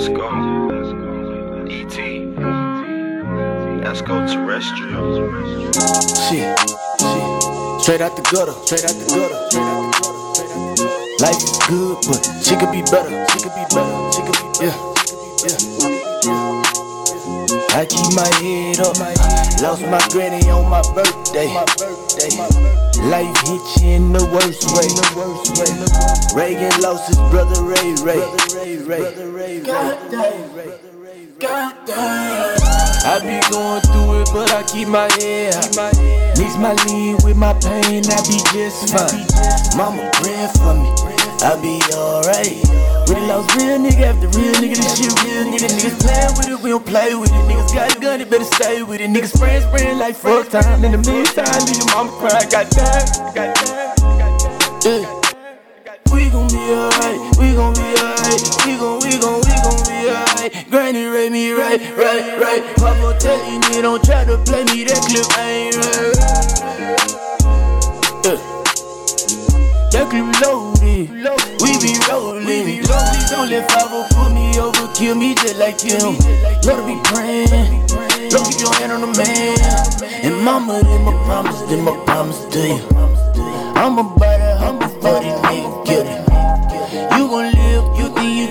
Let's go. ET. Let's go terrestrial. She, she. Straight out the gutter. Straight out the gutter. Life is good, but she could be better. She could be better. She could be yeah. yeah. I keep my head up. Lost my granny on my birthday. Life hit you in the worst way. Reagan lost his brother Ray Ray. God damn. God damn. I be going through it, but I keep my head high. Mix my lean with my pain, I be just fine. Mama praying for me, I be alright. We done lost real nigga after real nigga, this shit real nigga. Niggas playing with it, we don't play with it. Niggas got a gun, they better stay with it. Niggas spraying, spraying like fuck time. In the meantime, leave your mama crying, goddamn, goddamn, goddamn. We gon' we gon' be alright. Granny raised me right, right, right. Papa telling me don't try to play me, that clip ain't right. Yeah. That clip loaded, we be rolling. Don't let Favo put me over, kill me just like him. Lord be praying, Lord keep your hand on the man. And mama, them my promise, them my promise to you. I'm about to humble for these niggas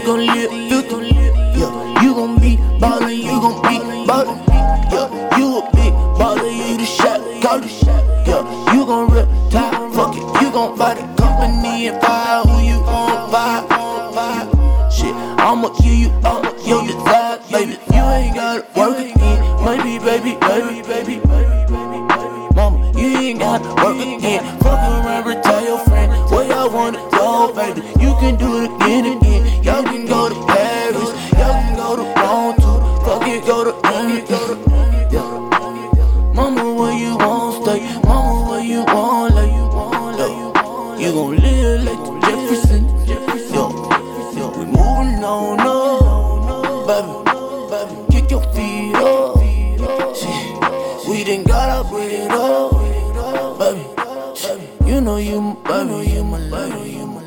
gon' live, live, yeah. You gon' be ballin', you gon' be ballin', yeah. You a big baller, you the shot, call the shot, yeah. You gon' retire, fuck it, you gon' buy the company and buy who you gon' buy. Shit, I'ma give you all your desire, baby. You ain't gotta work again, maybe, baby, baby, baby, baby. Mama, you ain't gotta work again. Fuck around, retire your friend. Where y'all wanna go, baby? You can do it again. Jefferson. Yo, yo, we moving on, no, baby, baby, kick your feet up. Shit, we done got up with it all, baby. You know you baby, you my baby, you my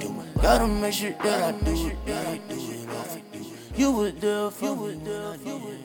you my- Gotta make sure that I do that I do it. You was there you was there for me.